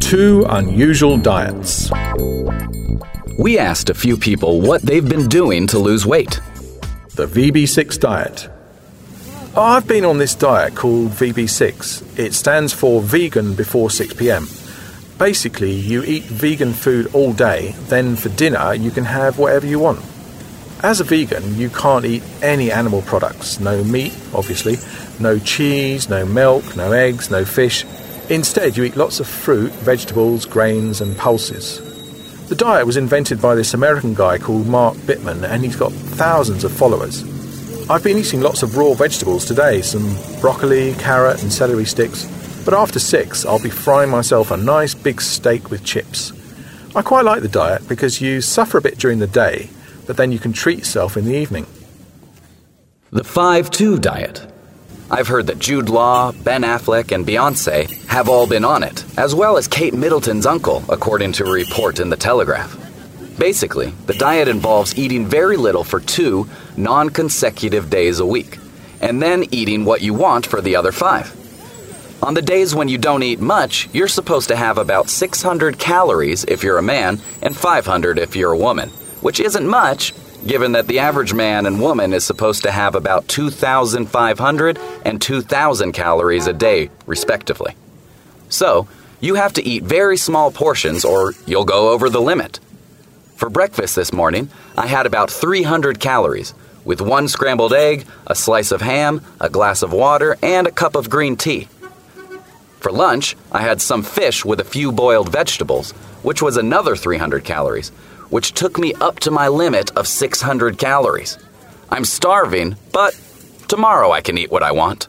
Two unusual diets. We asked a few people what they've been doing to lose weight. The VB6 diet. Oh, I've been on this diet called VB6. It stands for vegan before 6 pm. Basically, you eat vegan food all day, then for dinner, you can have whatever you want. As a vegan, you can't eat any animal products. No meat, obviously, no cheese, no milk, no eggs, no fish. Instead, you eat lots of fruit, vegetables, grains, and pulses. The diet was invented by this American guy called Mark Bittman, and he's got thousands of followers. I've been eating lots of raw vegetables today some broccoli, carrot, and celery sticks. But after six, I'll be frying myself a nice big steak with chips. I quite like the diet because you suffer a bit during the day, but then you can treat yourself in the evening. The 5 2 diet. I've heard that Jude Law, Ben Affleck, and Beyonce have all been on it, as well as Kate Middleton's uncle, according to a report in The Telegraph. Basically, the diet involves eating very little for two non consecutive days a week, and then eating what you want for the other five. On the days when you don't eat much, you're supposed to have about 600 calories if you're a man and 500 if you're a woman which isn't much, given that the average man and woman is supposed to have about 2,500 and 2,000 calories a day, respectively. So, you have to eat very small portions or you'll go over the limit. For breakfast this morning, I had about 300 calories, with one scrambled egg, a slice of ham, a glass of water, and a cup of green tea. For lunch, I had some fish with a few boiled vegetables, which was another 300 calories, which took me up to my limit of 600 calories. I'm starving, but tomorrow I can eat what I want.